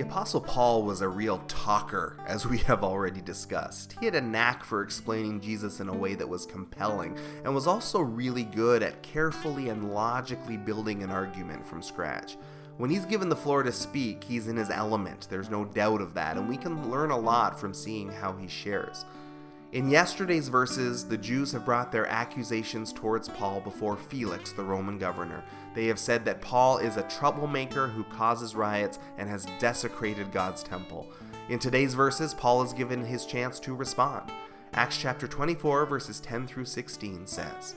The Apostle Paul was a real talker, as we have already discussed. He had a knack for explaining Jesus in a way that was compelling, and was also really good at carefully and logically building an argument from scratch. When he's given the floor to speak, he's in his element, there's no doubt of that, and we can learn a lot from seeing how he shares. In yesterday's verses, the Jews have brought their accusations towards Paul before Felix, the Roman governor. They have said that Paul is a troublemaker who causes riots and has desecrated God's temple. In today's verses, Paul is given his chance to respond. Acts chapter 24, verses 10 through 16 says,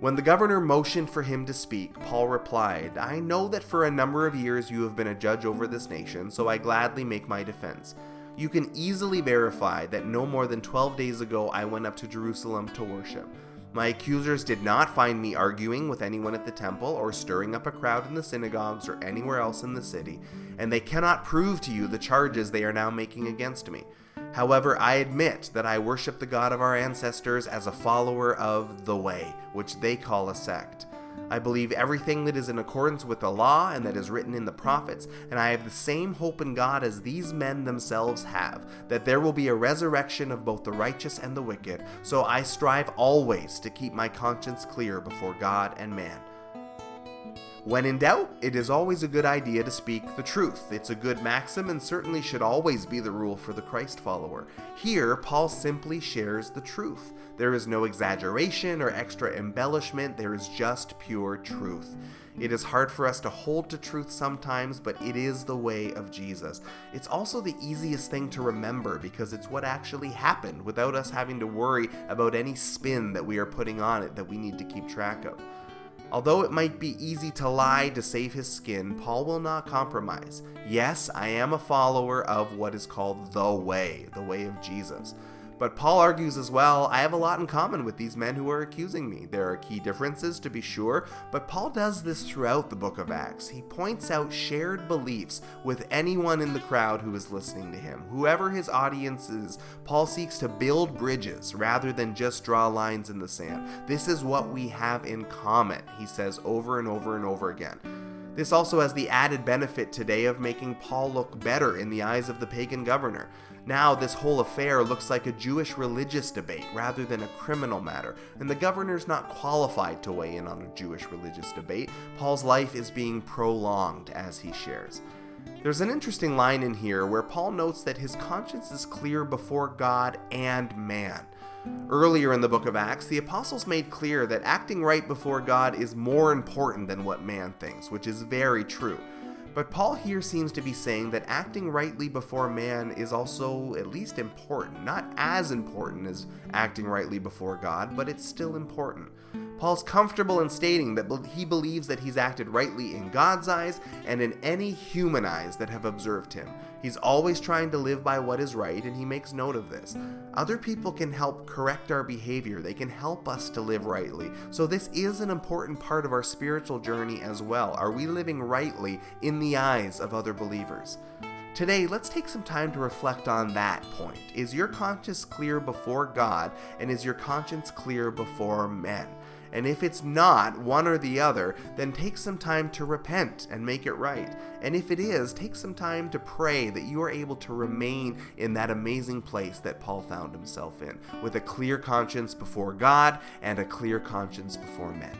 when the governor motioned for him to speak, Paul replied, I know that for a number of years you have been a judge over this nation, so I gladly make my defense. You can easily verify that no more than 12 days ago I went up to Jerusalem to worship. My accusers did not find me arguing with anyone at the temple or stirring up a crowd in the synagogues or anywhere else in the city, and they cannot prove to you the charges they are now making against me. However, I admit that I worship the God of our ancestors as a follower of the Way, which they call a sect. I believe everything that is in accordance with the law and that is written in the prophets, and I have the same hope in God as these men themselves have, that there will be a resurrection of both the righteous and the wicked. So I strive always to keep my conscience clear before God and man. When in doubt, it is always a good idea to speak the truth. It's a good maxim and certainly should always be the rule for the Christ follower. Here, Paul simply shares the truth. There is no exaggeration or extra embellishment, there is just pure truth. It is hard for us to hold to truth sometimes, but it is the way of Jesus. It's also the easiest thing to remember because it's what actually happened without us having to worry about any spin that we are putting on it that we need to keep track of. Although it might be easy to lie to save his skin, Paul will not compromise. Yes, I am a follower of what is called the way, the way of Jesus. But Paul argues as well, I have a lot in common with these men who are accusing me. There are key differences, to be sure, but Paul does this throughout the book of Acts. He points out shared beliefs with anyone in the crowd who is listening to him. Whoever his audience is, Paul seeks to build bridges rather than just draw lines in the sand. This is what we have in common, he says over and over and over again. This also has the added benefit today of making Paul look better in the eyes of the pagan governor. Now, this whole affair looks like a Jewish religious debate rather than a criminal matter, and the governor's not qualified to weigh in on a Jewish religious debate. Paul's life is being prolonged as he shares. There's an interesting line in here where Paul notes that his conscience is clear before God and man. Earlier in the book of Acts, the apostles made clear that acting right before God is more important than what man thinks, which is very true. But Paul here seems to be saying that acting rightly before man is also at least important. Not as important as acting rightly before God, but it's still important. Paul's comfortable in stating that he believes that he's acted rightly in God's eyes and in any human eyes that have observed him. He's always trying to live by what is right, and he makes note of this. Other people can help correct our behavior, they can help us to live rightly. So, this is an important part of our spiritual journey as well. Are we living rightly in the eyes of other believers? Today, let's take some time to reflect on that point. Is your conscience clear before God, and is your conscience clear before men? And if it's not one or the other, then take some time to repent and make it right. And if it is, take some time to pray that you are able to remain in that amazing place that Paul found himself in, with a clear conscience before God and a clear conscience before men.